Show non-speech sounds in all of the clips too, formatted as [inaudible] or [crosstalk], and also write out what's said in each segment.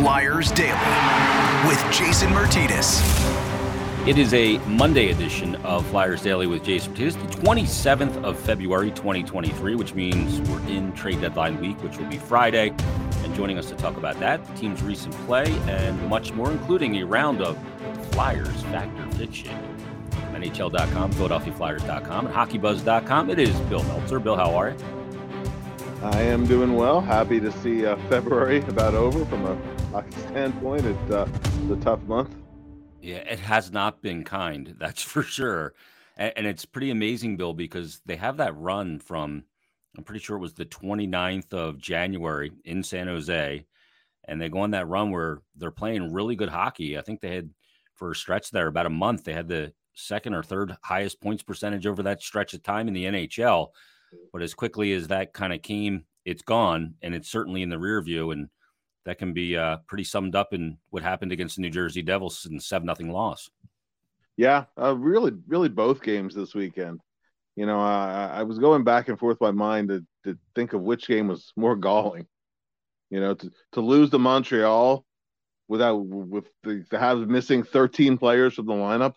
Flyers Daily with Jason Myrtetus. It is a Monday edition of Flyers Daily with Jason Myrtetus, the 27th of February, 2023, which means we're in trade deadline week, which will be Friday. And joining us to talk about that, the team's recent play, and much more, including a round of Flyers Factor Fiction. NHL.com, PhiladelphiaFlyers.com, and HockeyBuzz.com. It is Bill Meltzer. Bill, how are you? I am doing well. Happy to see uh, February about over from a hockey standpoint. It's uh, a tough month. Yeah, it has not been kind, [laughs] that's for sure. And, and, it's pretty amazing, Bill, because they have that run from, I'm pretty sure it was the 29th of January in San Jose. And they go on that run where they're playing really good hockey. I think they had, for a stretch there, about a month, they had the second or third highest points percentage over that stretch of time in the NHL. But as quickly as that kind of came, it's gone, and it's certainly in the rear view, and that can be uh, pretty summed up in what happened against the New Jersey Devils in seven nothing loss. Yeah, uh, really, really both games this weekend. You know, I, I was going back and forth my mind to, to think of which game was more galling. You know, to, to lose to Montreal without with the, to have missing 13 players from the lineup,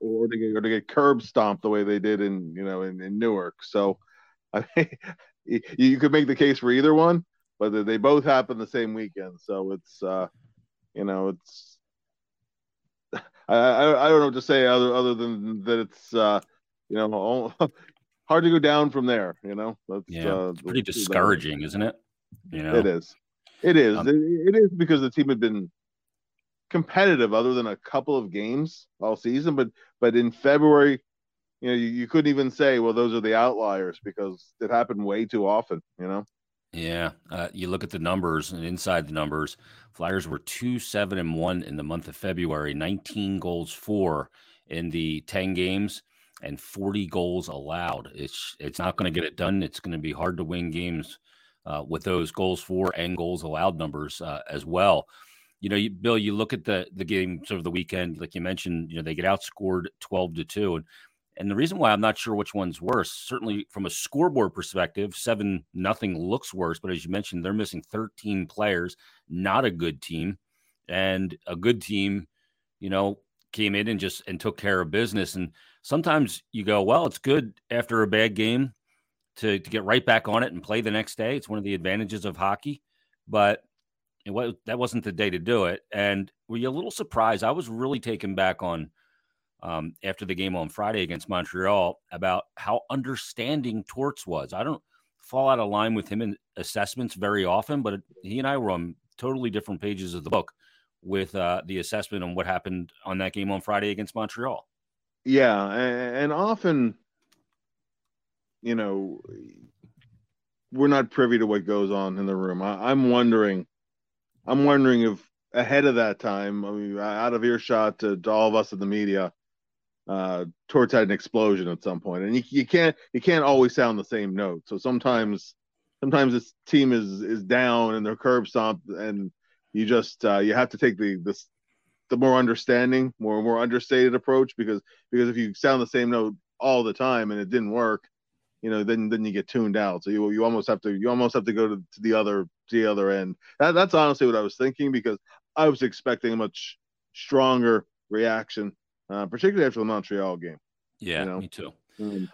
or to get or to get curb stomped the way they did in you know in, in Newark. So [laughs] I mean, you could make the case for either one, but they both happen the same weekend. So it's, uh, you know, it's, I, I, I don't know what to say other, other than that it's, uh, you know, [laughs] hard to go down from there, you know, that's, yeah, uh, it's pretty discouraging, isn't it? You know, it is, it is, um, it, it is because the team had been competitive other than a couple of games all season, but, but in February, you know, you, you couldn't even say, well, those are the outliers because it happened way too often, you know? Yeah. Uh, you look at the numbers and inside the numbers, Flyers were 2 7 and 1 in the month of February, 19 goals for in the 10 games and 40 goals allowed. It's it's not going to get it done. It's going to be hard to win games uh, with those goals for and goals allowed numbers uh, as well. You know, you, Bill, you look at the the games sort of the weekend, like you mentioned, you know, they get outscored 12 to 2. And and the reason why I'm not sure which one's worse, certainly from a scoreboard perspective, seven nothing looks worse. But as you mentioned, they're missing 13 players, not a good team, and a good team, you know, came in and just and took care of business. And sometimes you go, well, it's good after a bad game to to get right back on it and play the next day. It's one of the advantages of hockey, but it was, that wasn't the day to do it. And were you a little surprised? I was really taken back on um, after the game on Friday against Montreal about how understanding Torts was. I don't fall out of line with him in assessments very often, but he and I were on totally different pages of the book with uh, the assessment on what happened on that game on Friday against Montreal. Yeah, and often, you know, we're not privy to what goes on in the room. I, am wondering, I'm wondering if ahead of that time, I mean, out of earshot to, to all of us in the media, uh, Torts had an explosion at some point, and you, you can't you can't always sound the same note. So sometimes sometimes this team is is down and they're curb stomped, and you just uh, you have to take the the the more understanding, more more understated approach because because if you sound the same note all the time and it didn't work, you know, then then you get tuned out. So you you almost have to you almost have to go to, to the other to the other end. That that's honestly what I was thinking because I was expecting a much stronger reaction uh, particularly after the Montreal game. Yeah, you know? me too. Um,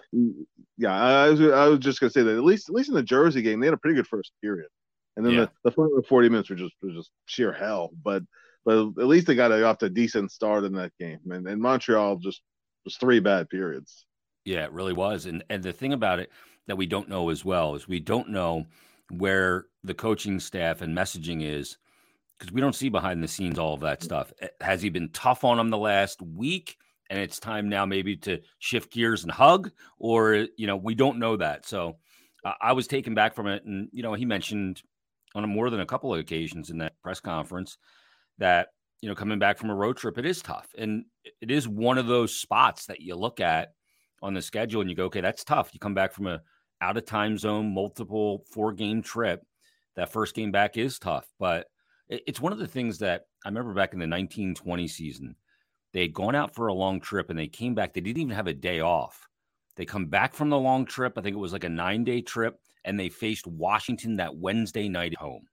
yeah, I was I was just gonna say that at least at least in the Jersey game they had a pretty good first period, and then yeah. the, the final forty minutes were just was just sheer hell. But but at least they got off to a decent start in that game, and, and Montreal just was three bad periods. Yeah, it really was. And and the thing about it that we don't know as well is we don't know where the coaching staff and messaging is because we don't see behind the scenes all of that stuff. Eh, has he been tough on him the last week? And it's time now maybe to shift gears and hug, or you know, we don't know that. So uh, I was taken back from it, and you know, he mentioned on a more than a couple of occasions in that press conference that you know, coming back from a road trip, it is tough, and it is one of those spots that you look at on the schedule and you go, okay, that's tough. You come back from a out of time zone, multiple four game trip. That first game back is tough, but it's one of the things that I remember back in the 1920 season. They had gone out for a long trip and they came back. They didn't even have a day off. They come back from the long trip. I think it was like a nine day trip, and they faced Washington that Wednesday night at home.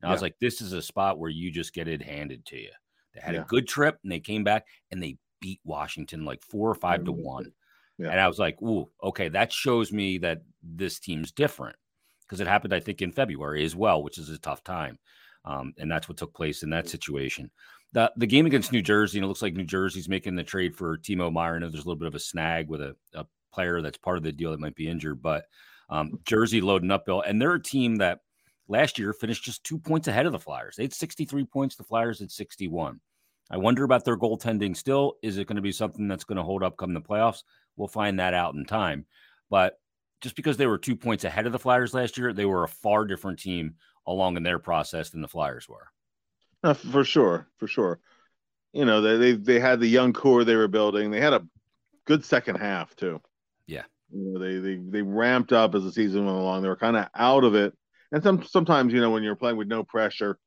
And I was like, this is a spot where you just get it handed to you. They had Yeah. a good trip and they came back and they beat Washington like four or five to one. Yeah. And I was like, ooh, okay, that shows me that this team's different because it happened, I think, in February as well, which is a tough time. Um, and that's what took place in that situation. The the game against New Jersey, and it looks like New Jersey's making the trade for Timo Meier. I know there's a little bit of a snag with a, a player that's part of the deal that might be injured, but um, Jersey loading up, Bill, and they're a team that last year finished just two points ahead of the Flyers. They had 63 points, the Flyers had 61. I wonder about their goaltending still. Is it going to be something that's going to hold up come the playoffs? We'll find that out in time. But just because they were two points ahead of the Flyers last year, they were a far different team along in their process than the Flyers were. Uh, for sure, for sure. You know, they, they they had the young core they were building. They had a good second half too. Yeah. You know, they they they ramped up as the season went along. They were kind of out of it. And some sometimes, you know, when you're playing with no pressure,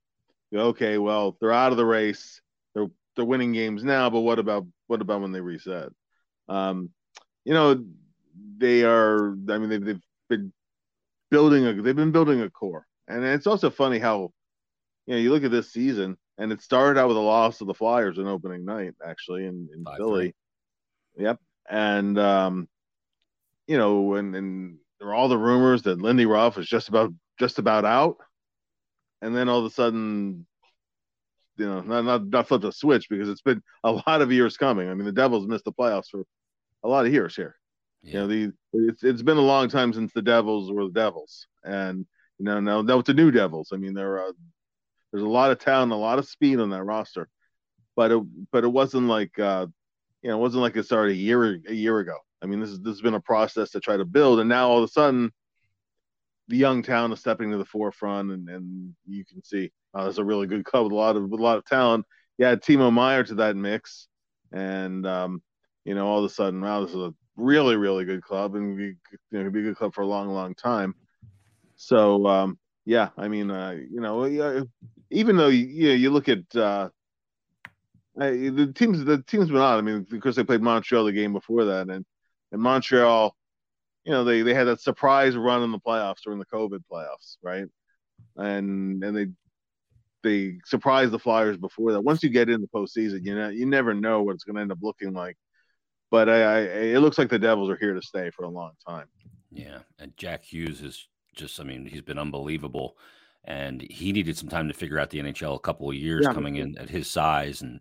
you go, okay, well, they're out of the race. They're they're winning games now, but what about what about when they reset? Um, you know, they are I mean they've they've been building a they've been building a core. And it's also funny how you know, you look at this season, and it started out with a loss to the Flyers in opening night, actually, in, in 5-3. Philly. Yep. And um, you know, and and there were all the rumors that Lindy Ruff was just about just about out. And then all of a sudden, you know, not not not flip the switch because it's been a lot of years coming. I mean, the Devils missed the playoffs for a lot of years here. You know, the it's it's been a long time since the Devils were the Devils, and you know now now it's the new Devils. I mean, there are there's a lot of talent, a lot of speed on that roster, but it but it wasn't like uh, you know it wasn't like it started a year a year ago. I mean, this is this has been a process to try to build, and now all of a sudden, the young town is stepping to the forefront, and and you can see uh, there's a really good club with a lot of with a lot of talent. You Timo Meier to that mix, and um, you know all of a sudden, wow, this is a really really good club, and be, you know, be a good club for a long long time. So um, yeah, I mean, uh, you know, even though you you, know, you look at uh, the teams the teams been on. I mean, because they played Montreal the game before that, and and Montreal, you know, they they had that surprise run in the playoffs during the COVID playoffs, right? And and they they surprised the Flyers before that. Once you get in the postseason, you know, you never know what it's going to end up looking like. But I, I, it looks like the Devils are here to stay for a long time. Yeah, and Jack Hughes is just, I mean, he's been unbelievable. And he needed some time to figure out the NHL a couple of years Yeah. coming in at his size and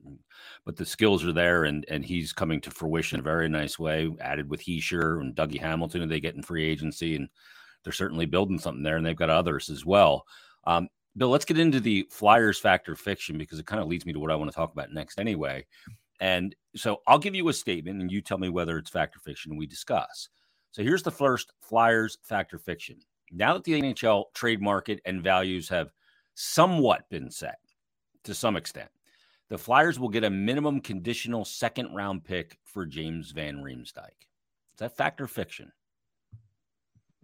but the skills are there and and he's coming to fruition in a very nice way. Added with Hischier and Dougie Hamilton, and they get in free agency, and they're certainly building something there, and they've got others as well. Um, Bill, let's get into the Flyers factor fiction because it kind of leads me to what I want to talk about next anyway. And so I'll give you a statement and you tell me whether it's fact or fiction and we discuss. So here's the first Flyers factor fiction. Now that the NHL trade market and values have somewhat been set to some extent, the Flyers will get a minimum conditional second round pick for James Van Riemsdyk. Is that fact or fiction?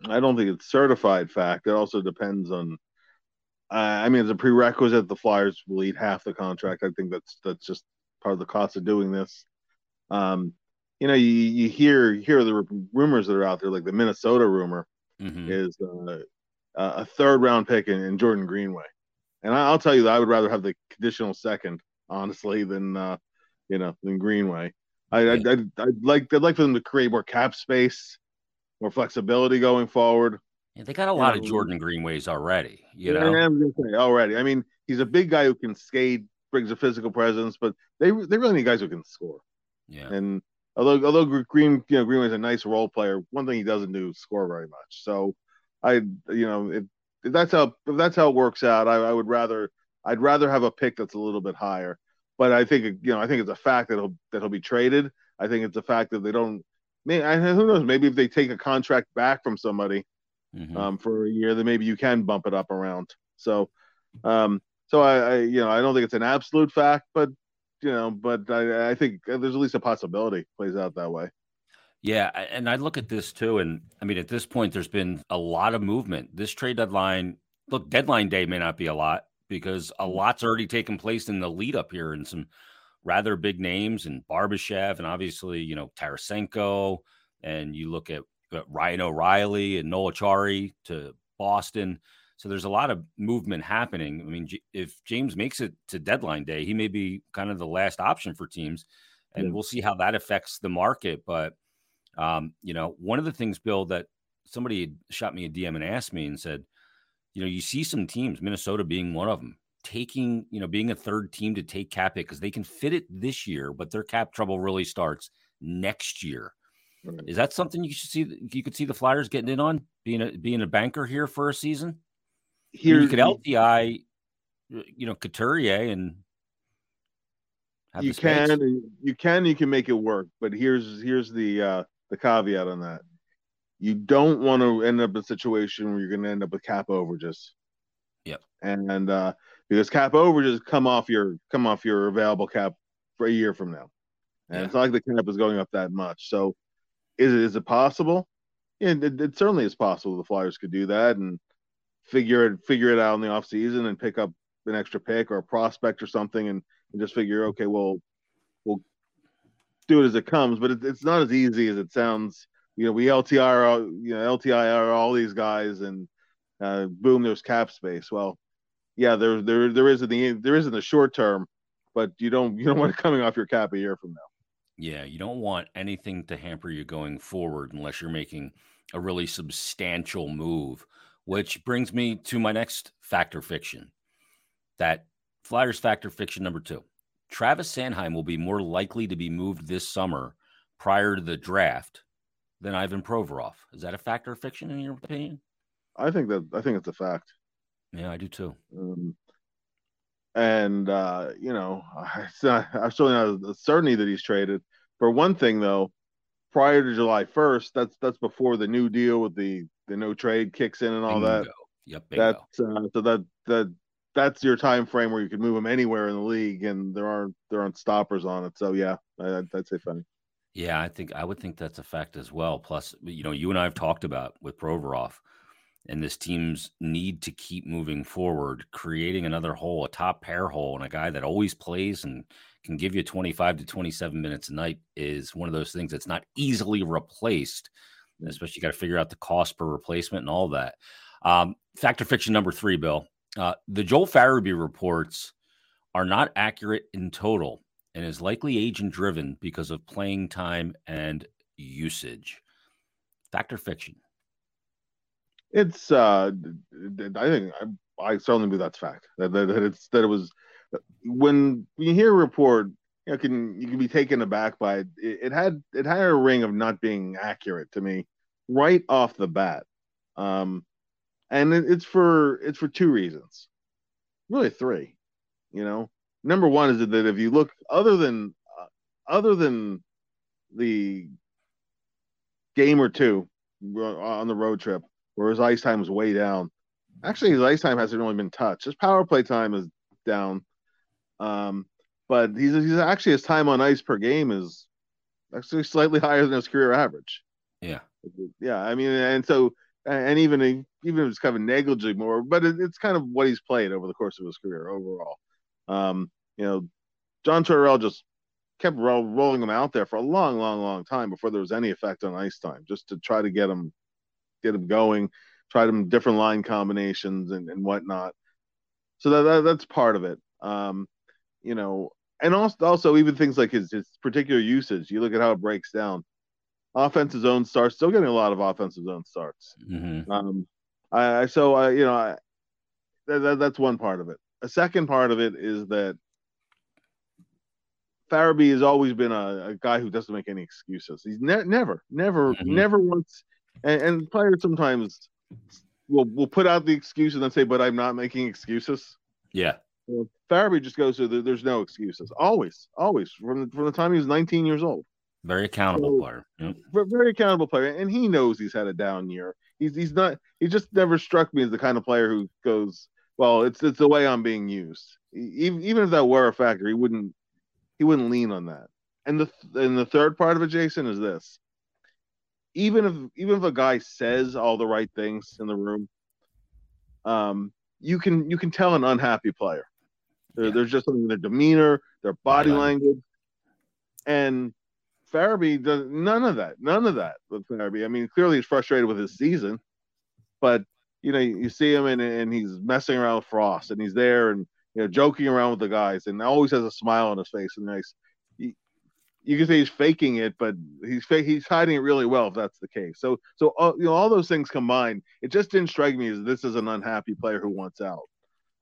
I don't think it's certified fact. It also depends on. Uh, I mean, it's a prerequisite. The Flyers will eat half the contract. I think that's that's just part of the cost of doing this. Um, you know, you, you hear you hear the rumors that are out there, like the Minnesota rumor Mhm. is uh, a third round pick in, in Jordan Greenway, and I, I'll tell you that I would rather have the conditional second, honestly, than uh, you know than Greenway. I, Yeah. I'd, I'd, I'd like I'd like for them to create more cap space, more flexibility going forward. Yeah, they got a lot of Jordan Greenways already, you Yeah, know? Say already. I mean, he's a big guy who can skate, brings a physical presence, but they they really need guys who can score. Yeah. And although although Green, you know, Greenway's a nice role player, one thing he doesn't do is score very much. So I, you know, if, if that's how if that's how it works out, I, I would rather I'd rather have a pick that's a little bit higher. But I think you know, I think it's a fact that he'll that he'll be traded. I think it's a fact that they don't. Maybe, I, who knows? Maybe if they take a contract back from somebody, Mhm. um, for a year, then maybe you can bump it up around. So, um, so I, I, you know, I don't think it's an absolute fact, but you know, but I, I think there's at least a possibility it plays out that way. Yeah, and I look at this too, and I mean, at this point, there's been a lot of movement. This trade deadline, look, deadline day may not be a lot because a lot's already taken place in the lead up here, and some rather big names, and Barbashev, and obviously, you know, Tarasenko, and you look at uh, Ryan O'Reilly and Noel Acciari to Boston. So there's a lot of movement happening. I mean, if James makes it to deadline day, he may be kind of the last option for teams, and yeah. we'll see how that affects the market. But um, you know, one of the things, Bill, that somebody shot me a DM and asked me and said, you know, you see some teams, Minnesota being one of them, taking, you know, being a third team to take cap it because they can fit it this year, but their cap trouble really starts next year. Right. Is that something you should see? You could see the Flyers getting in on being a being a banker here for a season. Here I mean, you could LTI, you know, Couturier and you can you can you can make it work, but here's here's the uh the caveat on that. You don't want to end up in a situation where you're going to end up with cap overages. Yep. And uh because cap overages come off your come off your available cap for a year from now, and yeah. it's not like the cap is going up that much. So, is it is it possible? Yeah, it, it certainly is possible. The Flyers could do that and figure it figure it out in the off season and pick up an extra pick or a prospect or something and, and just figure okay well we'll do it as it comes. But it, it's not as easy as it sounds. You know we LTR you know LTIR all these guys and uh, boom there's cap space. Well yeah there there there is in the there is in the short term but you don't you don't want it coming off your cap a year from now. Yeah you don't want anything to hamper you going forward unless you're making a really substantial move which brings me to my next factor fiction that Flyers factor fiction number two. Travis Sanheim will be more likely to be moved this summer prior to the draft than Ivan Provorov. Is that a factor of fiction in your opinion? I think that I think it's a fact. Yeah, I do too. Um, and uh, you know, I, I'm certainly not a certainty that he's traded. For one thing, though, prior to July 1st, that's that's before the new deal with the the no trade kicks in and all bingo. that. Yep, bingo. That's uh, so that that that's your time frame where you can move them anywhere in the league, and there aren't there aren't stoppers on it. So yeah, I, would say funny. Yeah, I think I would think that's a fact as well. Plus, you know, you and I have talked about with Provorov and this team's need to keep moving forward, creating another hole, a top pair hole, and a guy that always plays and can give you 25 to 27 minutes a night is one of those things that's not easily replaced especially you got to figure out the cost per replacement and all that. Um, factor fiction number three, Bill. Uh, the Joel Farabee reports are not accurate in total and is likely agent driven because of playing time and usage. Factor fiction. It's uh I think I, I certainly believe that's fact. That, that, that it's that it was when you hear a report you know, can you can be taken aback by it. it. It had it had a ring of not being accurate to me right off the bat, um, and it, it's for it's for two reasons, really three. You know, number one is that if you look other than uh, other than the game or two on the road trip where his ice time was way down. Actually, his ice time hasn't really been touched. His power play time is down. Um, but he's he's actually his time on ice per game is actually slightly higher than his career average. Yeah, yeah. I mean, and so and even even if it's kind of negligibly more, but it, it's kind of what he's played over the course of his career overall. Um, you know, John Tortorella just kept roll, rolling him out there for a long, long, long time before there was any effect on ice time, just to try to get him get him going, try them different line combinations and, and whatnot. So that, that that's part of it. Um, you know, and also also even things like his his particular usage. You look at how it breaks down. Offensive zone starts, still getting a lot of offensive zone starts. Mm-hmm. Um, I so I you know I, that, that, that's one part of it. A second part of it is that Farabee has always been a, a, guy who doesn't make any excuses. He's ne- never, never, mm-hmm. never once. And, and, players sometimes will will put out the excuse and then say, "But I'm not making excuses." Yeah. Farabee just goes to the, there's no excuses. Always, always from the, from the time he was 19 years old. Very accountable so, player. Yep. Very accountable player, and he knows he's had a down year. He's he's not. He just never struck me as the kind of player who goes, "Well, it's it's the way I'm being used." Even even if that were a factor, he wouldn't he wouldn't lean on that. And the and the third part of it, Jason, is this: even if even if a guy says all the right things in the room, um, you can you can tell an unhappy player yeah. There's just something in their demeanor, their body yeah. language, and Farabee does none of that. None of that with Farabee. I mean, clearly he's frustrated with his season, but you know, you see him and and he's messing around with Frost, and he's there and you know joking around with the guys, and always has a smile on his face, and nice. You, you can say he's faking it, but he's fake, he's hiding it really well if that's the case. So so uh, you know all those things combined, it just didn't strike me as this is an unhappy player who wants out.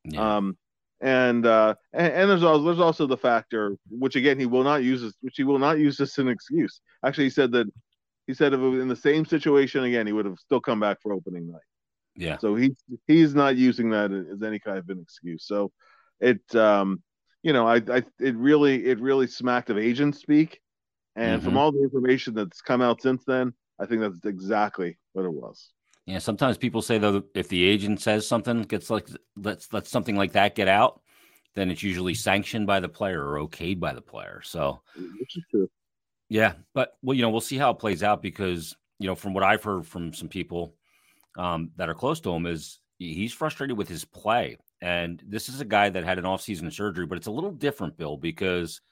Yeah. Um, and uh, and, and, there's also there's also the factor which again he will not use this, which he will not use this as an excuse. Actually, he said that he said if it was in the same situation again, he would have still come back for opening night. Yeah. So he's he's not using that as any kind of an excuse. So it um you know I I it really it really smacked of agent speak, and mm-hmm. from all the information that's come out since then, I think that's exactly what it was. Yeah, sometimes people say though if the agent says something gets like let's let something like that get out, then it's usually sanctioned by the player or okayed by the player. So, which is true. Yeah, but well, you know, we'll see how it plays out because you know from what I've heard from some people um, that are close to him is he's frustrated with his play, and this is a guy that had an offseason surgery, but it's a little different, Bill, because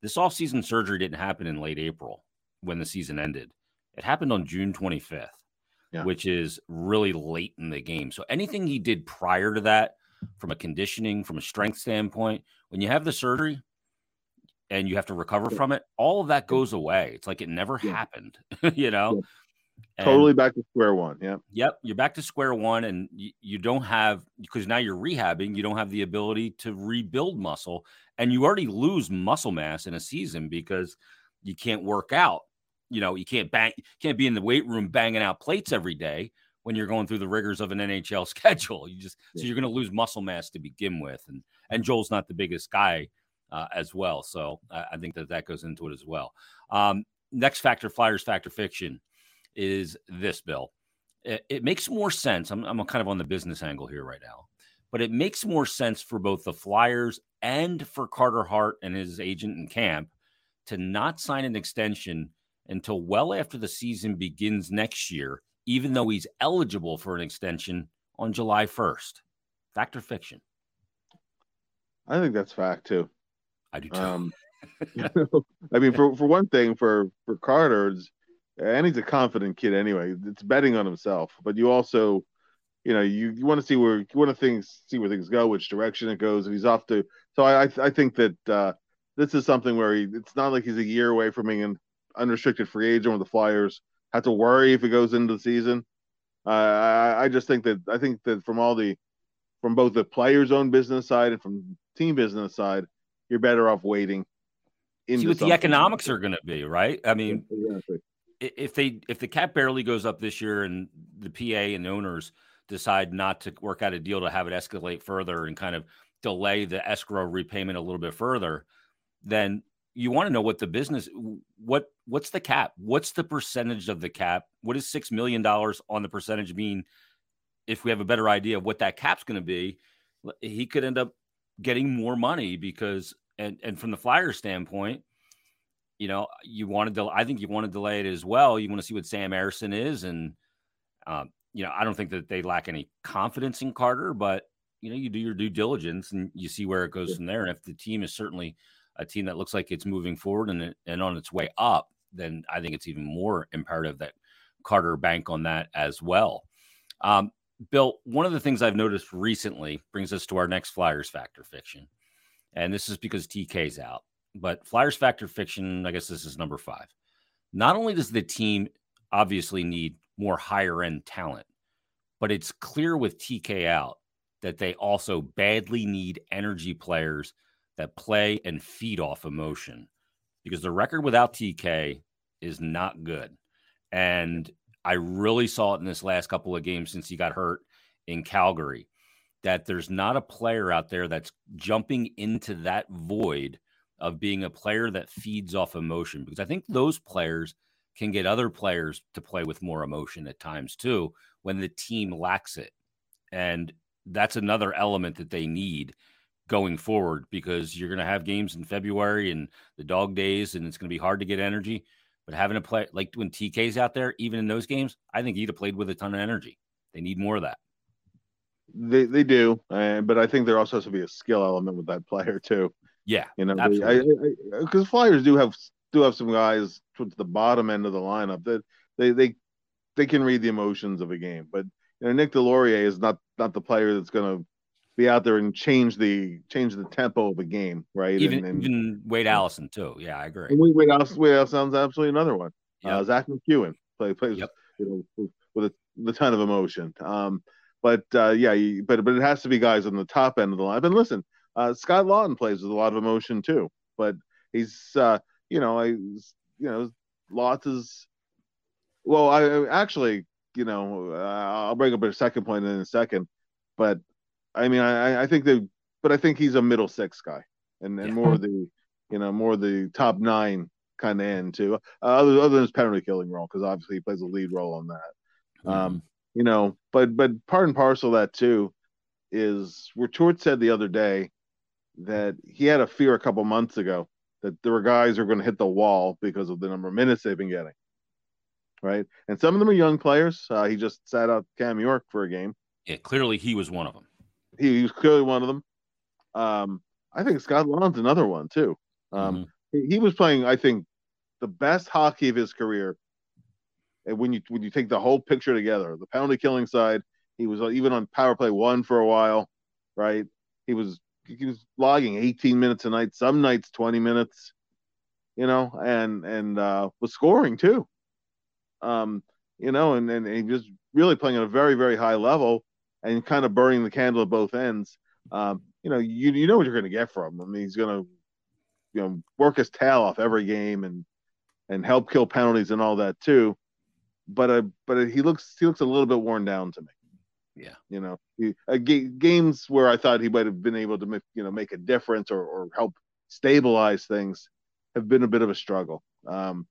this offseason surgery didn't happen in late April when the season ended. It happened on June 25th yeah. which is really late in the game. So anything he did prior to that, from a conditioning, from a strength standpoint, when you have the surgery and you have to recover yeah. from it, all of that goes away. It's like it never yeah. happened, [laughs] you know? And, totally back to square one. Yeah. Yep. You're back to square one, and you, you don't have because now you're rehabbing. You don't have the ability to rebuild muscle, and you already lose muscle mass in a season because you can't work out you know, you can't bang, can't be in the weight room banging out plates every day when you're going through the rigors of an NHL [laughs] schedule. You just so you're going to lose muscle mass to begin with, and and Joel's not the biggest guy uh, as well, so I, I, think that that goes into it as well. Um, next factor, Flyers factor fiction, is this bill. It, it makes more sense. I'm I'm kind of on the business angle here right now, but it makes more sense for both the Flyers and for Carter Hart and his agent in camp to not sign an extension until well after the season begins next year, even though he's eligible for an extension on July 1st. Fact or fiction? I think that's fact too. I do too. Um, [laughs] [laughs] I mean, for for one thing, for for Carter, and he's a confident kid anyway. It's betting on himself, but you also, you know, you, you want to see where you want to things see where things go, which direction it goes. If he's off to, so I I, I think that uh, this is something where he, it's not like he's a year away from being unrestricted free agent with the Flyers. Have to worry if it goes into the season. Uh, I, I just think that I think that from all the from both the players' own business side and from team business side, you're better off waiting. See what the economics are going to be, right? I mean, exactly. if they if the cap barely goes up this year and the PA and the owners decide not to work out a deal to have it escalate further and kind of delay the escrow repayment a little bit further, then you want to know what the business what what's the cap? What's the percentage of the cap? What does six million dollars on the percentage mean? If we have a better idea of what that cap's going to be he could end up getting more money because and and from the flyer standpoint you know you wanted to i think you want to delay it as well. You want to see what sam ersson is and um, you know i don't think that they lack any confidence in carter but you know you do your due diligence and you see where it goes from there. And if the team is certainly a team that looks like it's moving forward and, and on its way up, then I think it's even more imperative that Carter bank on that as well. Um, Bill, one of the things I've noticed recently brings us to our next Flyers factor fiction. And this is because TK's out. But Flyers factor fiction, I guess this is number five. Not only does the team obviously need more higher end talent, but it's clear with TK out that they also badly need energy players that play and feed off emotion because the record without TK is not good. And I really saw it in this last couple of games since he got hurt in Calgary that there's not a player out there that's jumping into that void of being a player that feeds off emotion because I think those players can get other players to play with more emotion at times too when the team lacks it. And that's another element that they need going forward because you're going to have games in February and the dog days, and it's going to be hard to get energy. But having a play like when TK's out there, even in those games, I think he'd have played with a ton of energy. They need more of that. They they do, uh, but I think there also has to be a skill element with that player too. Yeah, you know, because Flyers do have do have some guys towards the bottom end of the lineup that they they they can read the emotions of a game, but you know, Nick Deslauriers is not not the player that's going to be out there and change the change the tempo of the game, right? Even, and, and, even Wade Allison too. Yeah, I agree. And Wade Allison, Wade Allison's absolutely another one. Yep. Uh, Zack MacEwen play, plays yep. you know with, with a, with a ton of emotion. Um, but uh, yeah, you, but but it has to be guys on the top end of the line. And listen, uh, Scott Laughton plays with a lot of emotion too, but he's uh, you know I you know lots is well I actually you know I'll bring up a second point in a second, but I mean I I think that but I think he's a middle six guy and and yeah. more the you know more the top nine kind of end too. Uh, other other than his penalty killing role because obviously he plays a lead role on that. Mm-hmm. Um, you know, but but part and parcel of that too is where Torts said the other day that he had a fear a couple months ago that there were guys who are going to hit the wall because of the number of minutes they've been getting. Right. And some of them are young players. Uh, he just sat out Cam York for a game. Yeah, clearly he was one of them. He, he was clearly one of them. Um, I think Scott Laughton's another one too. Um, mm-hmm. he, was playing, I think, the best hockey of his career. And when you when you take the whole picture together, the penalty killing side, he was even on power play one for a while, right? He was he was logging 18 minutes a night, some nights 20 minutes, you know, and and uh, was scoring too. Um, you know, and and he was really playing at a very very high level and kind of burning the candle at both ends. Um, you know, you you know what you're going to get from him. I mean, he's going to you know work his tail off every game and and help kill penalties and all that too. But uh, but he looks he looks a little bit worn down to me. Yeah, you know, he, uh, g- games where I thought he might have been able to make you know make a difference or, or help stabilize things have been a bit of a struggle. Um,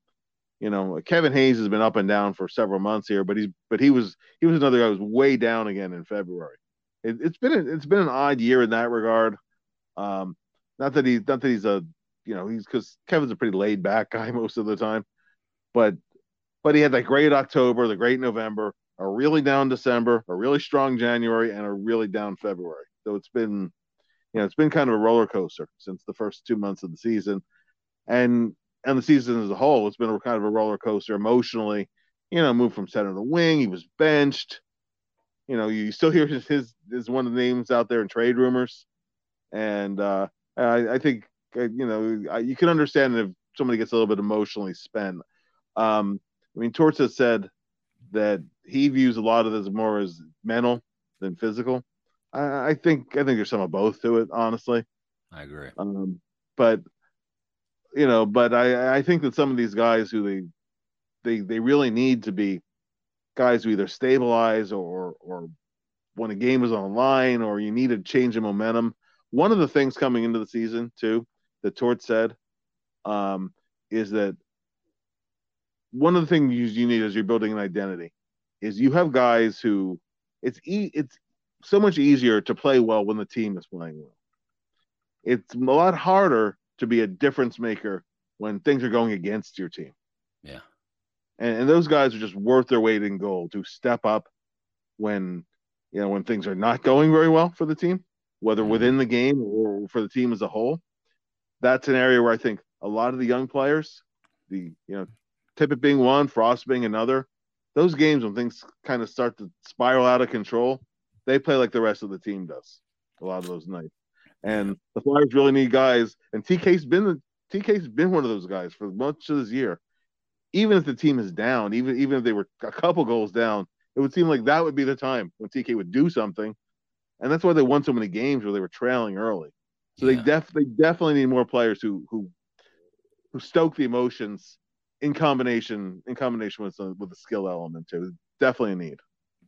you know, Kevin Hayes has been up and down for several months here, but he's but he was he was another guy who was way down again in February. It, has been a, it's been an odd year in that regard. Um, not that he not that he's a you know he's because Kevin's a pretty laid back guy [laughs] most of the time, but but he had that great October, the great November, a really down December, a really strong January, and a really down February. So it's been, you know, it's been kind of a roller coaster since the first two months of the season, and and the season as a whole, it's been a kind of a roller coaster emotionally. You know, moved from center to wing, he was benched. You know, you still hear his his is one of the names out there in trade rumors, and uh, I, I think uh, you know you can understand if somebody gets a little bit emotionally spent. Um, I mean, Torts has said that he views a lot of this more as mental than physical. I, I think I think there's some of both to it, honestly. I agree. Um, but you know, but I I think that some of these guys who they they they really need to be guys who either stabilize or or when a game is online or you need to change the momentum. One of the things coming into the season too that Tort said um, is that one of the things you, you need as you're building an identity is you have guys who it's e- it's so much easier to play well when the team is playing well. It's a lot harder to be a difference maker when things are going against your team. Yeah. And, and those guys are just worth their weight in gold to step up when you know when things are not going very well for the team, whether within the game or for the team as a whole. That's an area where I think a lot of the young players, the you know Tippett being one, Frost being another. Those games when things kind of start to spiral out of control, they play like the rest of the team does. A lot of those nights, and the Flyers really need guys. And TK's been the TK's been one of those guys for much of this year. Even if the team is down, even even if they were a couple goals down, it would seem like that would be the time when TK would do something, and that's why they won so many games where they were trailing early. So yeah. they def they definitely need more players who who who stoke the emotions in combination in combination with the, with the skill element too. Definitely a need.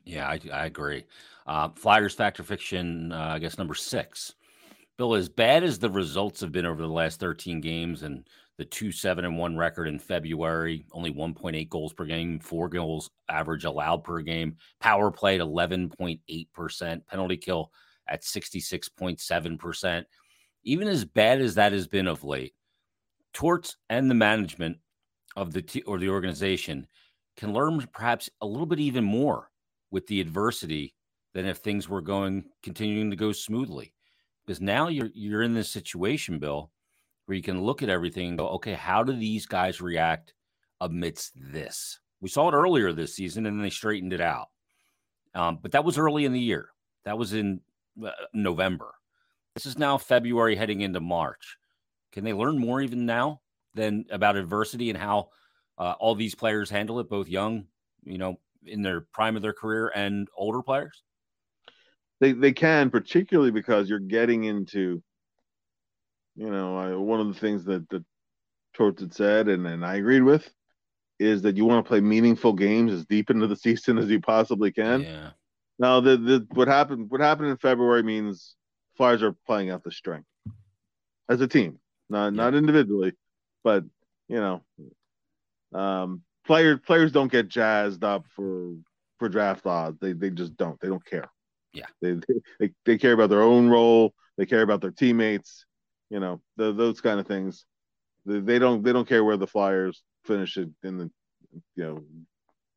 Yeah, I, I agree. Uh, Flyers factor fiction, uh, I guess number six. Bill, as bad as the results have been over the last 13 games and the two seven and one record in February, only 1.8 goals per game, four goals average allowed per game, power play at 11.8%, penalty kill at 66.7%. Even as bad as that has been of late, Torts and the management of the t- or the organization can learn perhaps a little bit even more with the adversity than if things were going continuing to go smoothly because now you're you're in this situation bill where you can look at everything and go okay how do these guys react amidst this we saw it earlier this season and they straightened it out Um, but that was early in the year. That was in uh, November. This is now February heading into March. Can they learn more even now than about adversity and how uh, all these players handle it, both young, you know, in their prime of their career and older players? They they can, particularly because you're getting into, you know, I, one of the things that that Torts had said, and and I agreed with, is that you want to play meaningful games as deep into the [laughs] season as you possibly can. Yeah. Now, the the what happened what happened in February means Flyers are playing out the strength as a team, not yeah. not individually, but you know, um, players players don't get jazzed up for for draft odds. They they just don't. They don't care. Yeah. They they they care about their own role. They care about their teammates. You know, the, those kind of things. They, they don't they don't care where the Flyers finish in the you know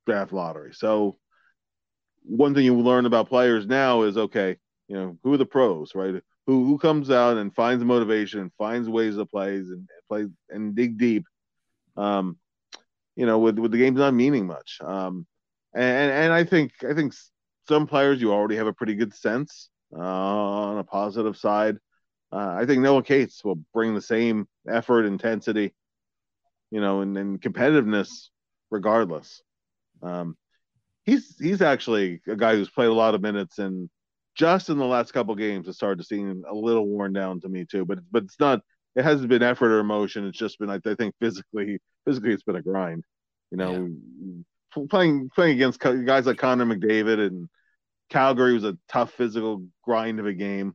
draft lottery. So one thing you learn about players now is okay, you know, who are the pros, right? Who who comes out and finds motivation, finds ways to play and play and dig deep. Um, you know, with with the game's not meaning much. Um, and and I think I think some players you already have a pretty good sense uh, on a positive side. Uh, I think Noah Cates will bring the same effort, intensity, you know, and, and competitiveness regardless. Um, he's he's actually a guy who's played a lot of minutes and just in the last couple games it started to seem a little worn down to me too. But but it's not it hasn't been effort or emotion. It's just been I, I think physically physically it's been a grind. You know, yeah. playing playing against guys like Connor McDavid and Calgary was a tough physical grind of a game.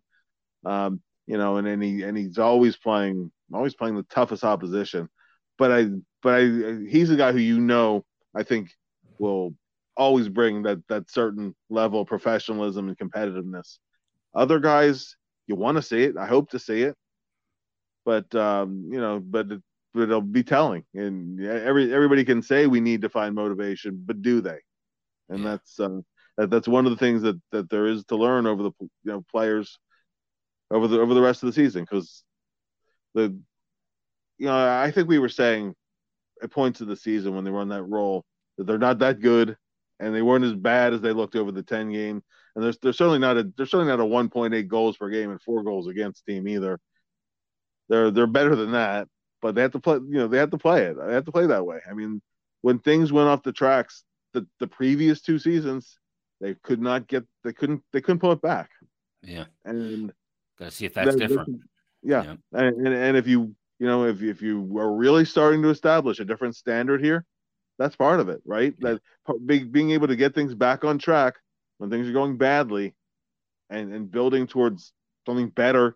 Um, you know, and, and he and he's always playing always playing the toughest opposition. But I but I he's a guy who you know I think will always bring that that certain level of professionalism and competitiveness. Other guys, you want to see it. I hope to see it, but um, you know, but it, but it'll be telling. And every everybody can say we need to find motivation, but do they? And yeah. that's uh, that's one of the things that that there is to learn over the you know players over the over the rest of the season because the you know I think we were saying at points of the season when they were on that roll that they're not that good and they weren't as bad as they looked over the 10 game. And there's they're certainly not a they're certainly not a 1.8 goals per game and four goals against team either. They're they're better than that but they have to play you know they have to play it. They have to play that way. I mean when things went off the tracks the the previous two seasons they could not get they couldn't they couldn't pull it back yeah and gotta see if that's different yeah, yeah. And, and and if you you know if if you are really starting to establish a different standard here that's part of it, right? Yeah. That being, being able to get things back on track when things are going badly, and and building towards something better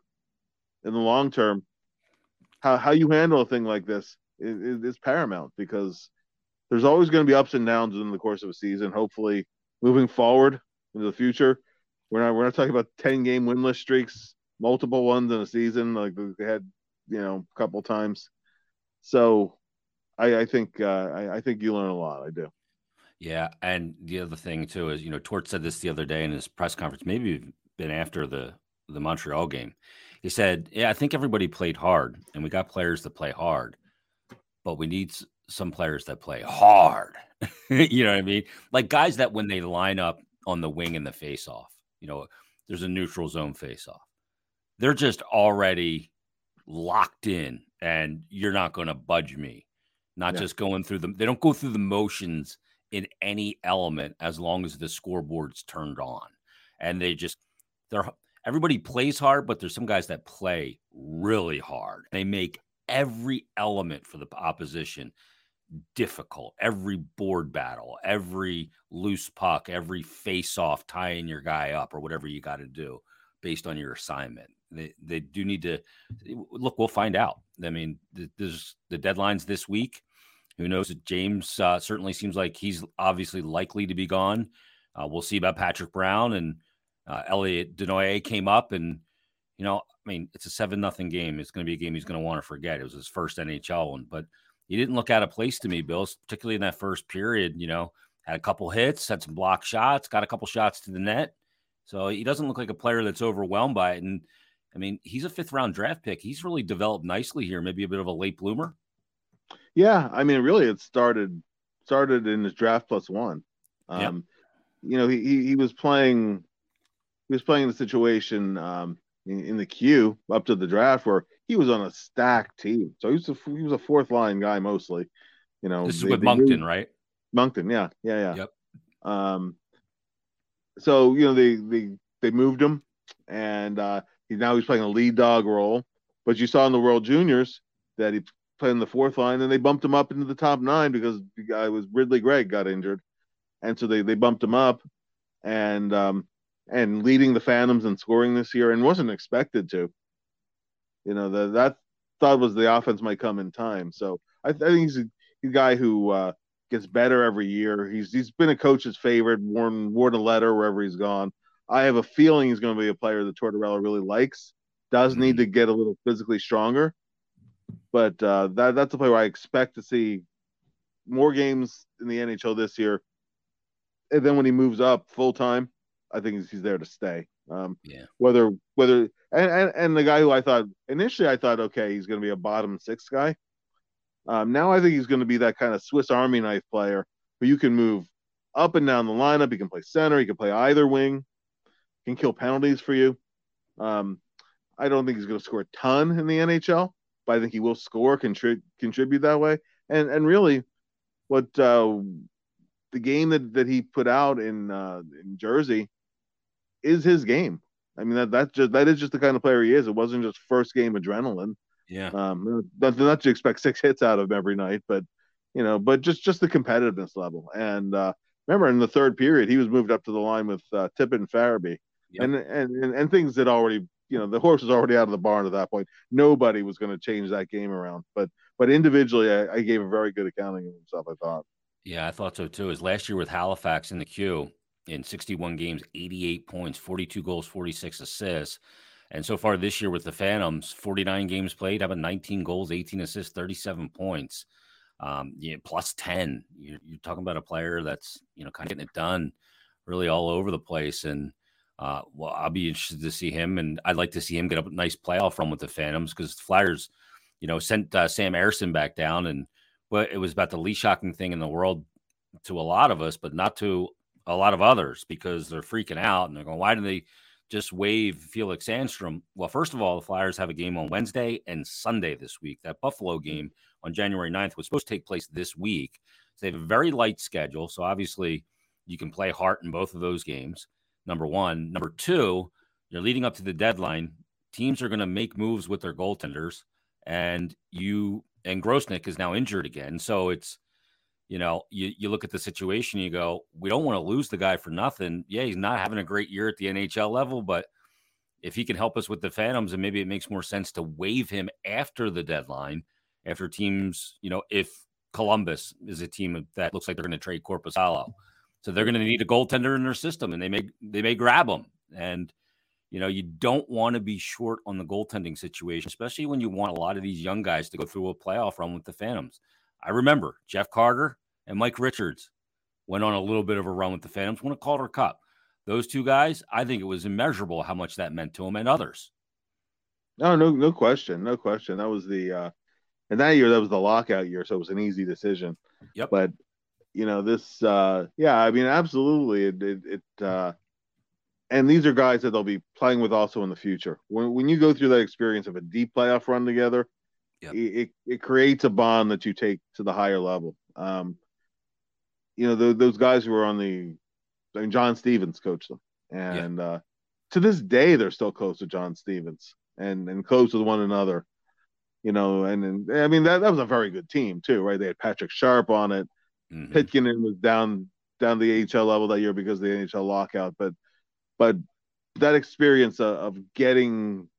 in the long term. How how you handle a thing like this is, is paramount because there's always going to be ups and downs in the course of a season. Hopefully, moving forward into the future, we're not we're not talking about ten game winless streaks, multiple ones in a season like we had, you know, a couple times. So I, I think uh, I, I, think you learn a lot. I do. Yeah, and the other thing too is you know Tort said this the other day in his press conference, maybe been after the the Montreal game. He said, "Yeah, I think everybody played hard, and we got players that play hard, but we need some players that play hard. [laughs] you know what I mean? Like guys that when they line up on the wing in the face off, you know, there's a neutral zone face off. They're just already locked in, and you're not going to budge me." not yeah. just going through them. They don't go through the motions in any element as long as the scoreboard's turned on. And they just they're everybody plays hard, but there's some guys that play really hard. They make every element for the opposition difficult. Every board battle, every loose puck, every face off, tying your guy up or whatever you got to do based on your assignment. They, they do need to look. We'll find out. I mean, there's the deadlines this week. Who knows? James uh, certainly seems like he's obviously likely to be gone. Uh, we'll see about Patrick Brown and uh, Elliot Desnoyers came up, and you know, I mean, it's a seven nothing game. It's going to be a game he's going to want to forget. It was his first NHL one, but he didn't look out of place to me, Bills, particularly in that first period. You know, had a couple hits, had some block shots, got a couple shots to the net. So he doesn't look like a player that's overwhelmed by it. And I mean, he's a fifth round draft pick. He's really developed nicely here, maybe a bit of a late bloomer. Yeah, I mean, really, it started started in his draft plus one. Um, you know, he he was playing he was playing the situation um, in, in, the Q up to the draft where he was on a stacked team. So he was a, he was a fourth line guy mostly. You know, this is with Moncton, moved, right? Moncton, yeah, yeah, yeah. Yep. Um, so you know they they they moved him, and uh, he now he's playing a lead dog role. But you saw in the World Juniors that he played in the fourth line, and they bumped him up into the top nine because the guy was Ridley Greig got injured, and so they they bumped him up, and um, and leading the Phantoms and scoring this year, and wasn't expected to. You know the, that thought was the offense might come in time. So I, I think he's a, a, guy who uh, gets better every year. He's he's been a coach's favorite, worn worn a letter wherever he's gone. I have a feeling he's going to be a player that Tortorella really likes. Does need mm-hmm. to get a little physically stronger, but uh, that that's a player I expect to see more games in the NHL this year. And then when he moves up full time, I think he's, he's there to stay. Um, yeah. Whether whether and, and and the guy who I thought initially I thought okay he's going to be a bottom six guy. Um, now I think he's going to be that kind of Swiss Army knife player who you can move up and down the lineup. He can play center. He can play either wing. Can kill penalties for you. Um, I don't think he's going to score a ton in the NHL, but I think he will score, contribute, contribute that way. And and really, what uh, the game that, that he put out in uh, in Jersey is his game. I mean that that's just that is just the kind of player he is. It wasn't just first game adrenaline. Yeah. Um, not, not to expect six hits out of him every night, but you know, but just just the competitiveness level. And uh, remember, in the third period, he was moved up to the line with uh, Tippett and Farabee, and, and and and things that already, you know, the horse was already out of the barn at that point. Nobody was going to change that game around. But but individually, I, I gave a very good accounting of himself. I thought. Yeah, I thought so too. As last year with Halifax in the Q in 61 games, 88 points, 42 goals, 46 assists. And so far this year with the Phantoms, 49 games played, have a 19 goals, 18 assists, 37 points, um, plus 10. You're, you're, talking about a player that's, you know, kind of getting it done really all over the place. And, uh, well, I'll be interested to see him. And I'd like to see him get a nice playoff run with the Phantoms because the Flyers, you know, sent uh, Sam Ersson back down. And but it was about the least shocking thing in the world to a lot of us, but not to a lot of others because they're freaking out and they're going, why do they just waive Felix Sandstrom? Well, first of all, the Flyers have a game on Wednesday and Sunday this week. That Buffalo mm-hmm. game on January 9th was supposed to take place this week. So they have a very light schedule. So obviously, you can play Hart in both of those games. Number one. Number two, you're leading up to the deadline. Teams are going to make moves with their goaltenders, and you and Grosenick is now injured again. So it's you know, you, you look at the situation, you go, we don't want to lose the guy for nothing. Yeah, he's not having a great year at the NHL level, but if he can help us with the Phantoms, and maybe it makes more sense to waive him after the deadline, after teams, you know, if Columbus is a team that looks like they're going to trade Korpisalo, so they're going to need a goaltender in their system, and they may they may grab him, and you know, you don't want to be short on the goaltending situation, especially when you want a lot of these young guys to go through a playoff run with the Phantoms. I remember Jeff Carter and Mike Richards went on a little bit of a run with the Phantoms, won a Calder Cup. Those two guys, I think it was immeasurable how much that meant to them and others. No, no, no question, no question. That was the, uh, and that year that was the lockout year, so it was an easy decision. Yep. But you know this, uh, yeah, I mean, absolutely, it, it, it uh, and these are guys that they'll be playing with also in the future. When when you go through that experience of a deep playoff run together, Yep. It, it creates a bond that you take to the higher level. Um, you know, the, those guys who were on the, I mean, John Stevens coached them, and uh, to this day they're still close to John Stevens and and close with one another. You know, and, and I mean that that was a very good team too, right? They had Patrick Sharp on it. mm hmm Pitkanen was down down the AHL level that year because of the NHL lockout, but but that experience of, of getting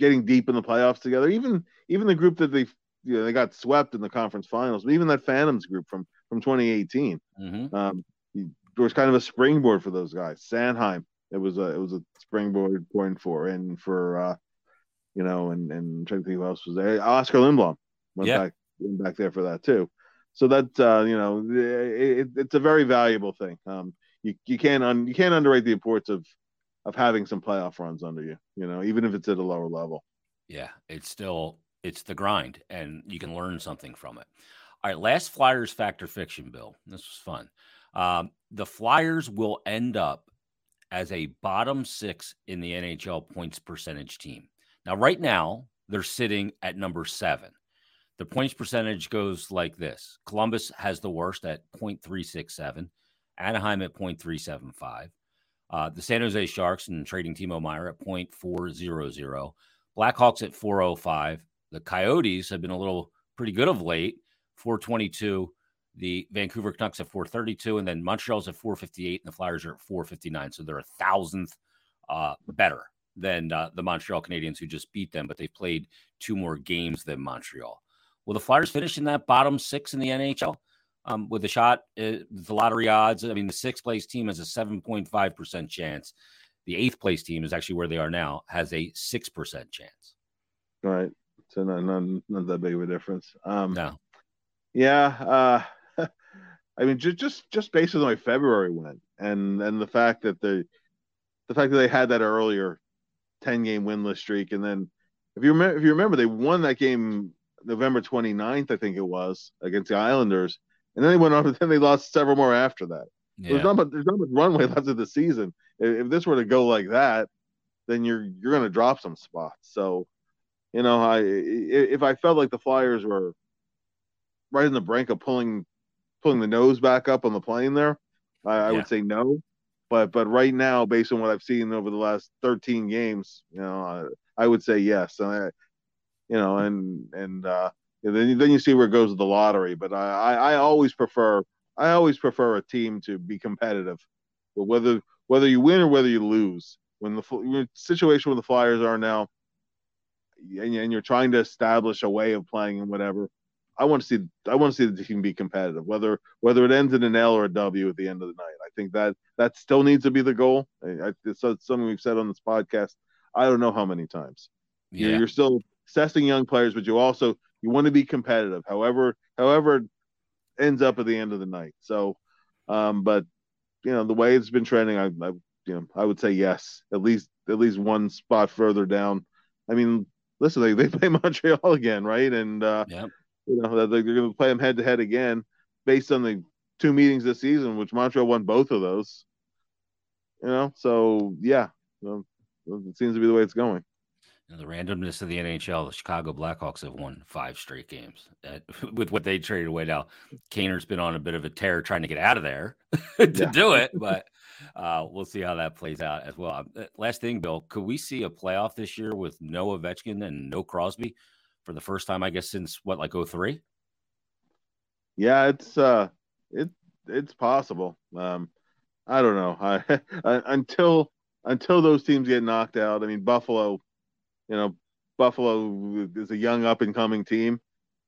getting deep in the playoffs together. Even even the group that they you know they got swept in the conference finals, but even that Phantoms group from from 2018 mm-hmm. um, there was kind of a springboard for those guys. Sanheim, it was a it was a springboard point for and for uh, you know and and trying to think who else was there. Oscar Lindblom went back went back there for that too. So that uh, you know it, it's a very valuable thing. Um, you you can't un, you can't underrate the importance of of having some playoff runs under you, you know, even if it's at a lower level. Yeah, it's still it's the grind and you can learn something from it. All right, last Flyers factor fiction, Bill. This was fun. Um, the Flyers will end up as a bottom six in the NHL points percentage team. Now, right now, they're sitting at number seven. The points percentage goes like this Columbus has the worst at 0.367, Anaheim at 0.375, uh, the San Jose Sharks and trading Timo Meier at 0.400, Blackhawks at 405. The Coyotes have been a little pretty good of late, 422. The Vancouver Canucks at 432, and then Montreal's at 458, and the Flyers are at 459. So they're a thousandth uh, better than uh, the Montreal Canadiens, who just beat them, but they've played two more games than Montreal. Will the Flyers finish in that bottom six in the NHL um, with a shot? Uh, the lottery odds. I mean, the sixth place team has a 7.5% chance. The eighth place team is actually where they are now, has a 6% chance. Right. So not, not, not that big of a difference. Um, no. Yeah. Uh, [laughs] I mean, just, just, just based on the way February went and, and the fact that the, the fact that they had that earlier 10 game winless streak. And then if you remember, if you remember, they won that game November 29th, I think it was against the Islanders. And then they went on, and [laughs] then they lost several more after that. Yeah. There's not much, there's not much runway left of the season. If, if this were to go like that, then you're, you're going to drop some spots. So, you know, I, if I felt like the Flyers were right in the brink of pulling, pulling the nose back up on the plane there, I, I would say no. But but right now, based on what I've seen over the last 13 games, you know, I, I would say yes. And I, you know, and and uh, then then you see where it goes with the lottery. But I, I always prefer I always prefer a team to be competitive, but whether whether you win or whether you lose. When the situation where the Flyers are now, and, and you're trying to establish a way of playing and whatever, I want to see I want to see the team be competitive, whether whether it ends in an L or a W at the end of the night. I think that that still needs to be the goal. I, it's something we've said on this podcast. I don't know how many times. Yeah. You're, you're still assessing young players, but you also you want to be competitive. However, however, ends up at the end of the night. So, um, but you know the way it's been trending, I, I you know I would say yes, at least at least one spot further down. I mean, listen, they, they play [laughs] Montreal again, right? And uh, yeah you know they're going to play them head to head again based on the two meetings this season, which Montreal won both of those. You know, so yeah, it seems to be the way it's going. The randomness of the NHL, the Chicago Blackhawks have won five straight games at, [laughs] with what they traded away. Now, Kaner's been on a bit of a tear trying to get out of there [laughs] to do it, [laughs] but uh, we'll see how that plays out as well. Uh, last thing, Bill, could we see a playoff this year with no Ovechkin and no Crosby? for the first time, I guess, since what, like 03? Yeah, it's uh it it's possible. Um I don't know. I, I, until until those teams get knocked out. I mean, Buffalo, you know, Buffalo is a young up and coming team.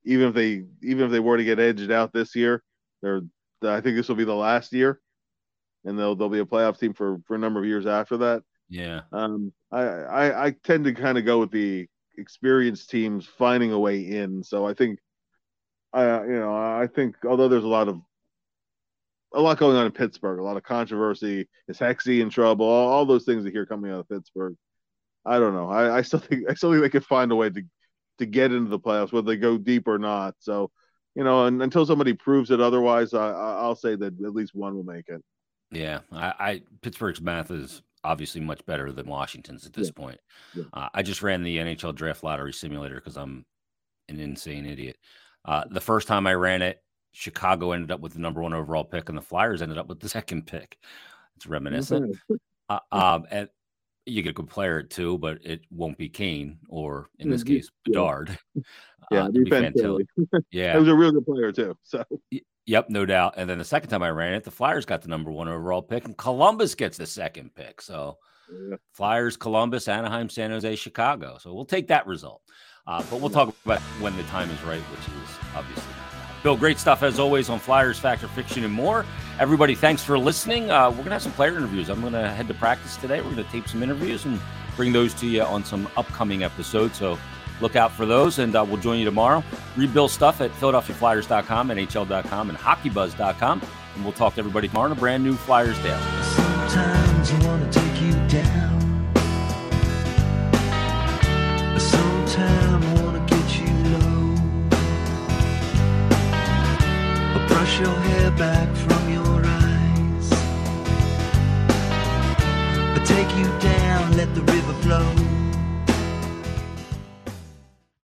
Even if they even if they were to get edged out this year, they're I think this will be the last year, and they'll they'll be a playoff team for for a number of years after that. Yeah. Um. I I, I tend to kind of go with the experienced teams finding a way in. So I think, I you know I think although there's a lot of a lot going on in Pittsburgh, a lot of controversy. Is Hexy in trouble? All, all those things that hear coming out of Pittsburgh. I don't know. I, I still think I still think they could find a way to to get into the playoffs, whether they go deep or not. So, you know, and, until somebody proves it otherwise, I, I'll say that at least one will make it. Yeah, I, I Pittsburgh's math is obviously much better than Washington's at this yeah. point. Yeah. Uh, I just ran the NHL draft lottery simulator because I'm an insane idiot. Uh, the first time I ran it, Chicago ended up with the number one overall pick, and the Flyers ended up with the [laughs] second pick. It's reminiscent. uh, um, and you get a good player too, but it won't be Kane or in this case Bedard. [laughs] Yeah, uh, [laughs] yeah, yeah. it was a real good player too. So Yep, no doubt. And then the second time I ran it, the Flyers got the number one overall pick, and Columbus gets the second pick. So yeah. Flyers, Columbus, Anaheim, San Jose, Chicago. So we'll take that result. Uh, but we'll talk about when the time is right, which is obviously. Bill, great stuff as always on Flyers, Factor, Fiction, and more. Everybody, thanks for listening. Uh, we're going to have some player interviews. I'm going to head to practice today. We're going to tape some interviews and bring those to you on some upcoming episodes. So look out for those, and uh, we'll join you tomorrow. Bill's stuff at PhiladelphiaFlyers.com, NHL.com, and HockeyBuzz.com. And we'll talk to everybody tomorrow on a brand new Flyers Daily. brush your hair back from your eyes. I take you down, let the river flow.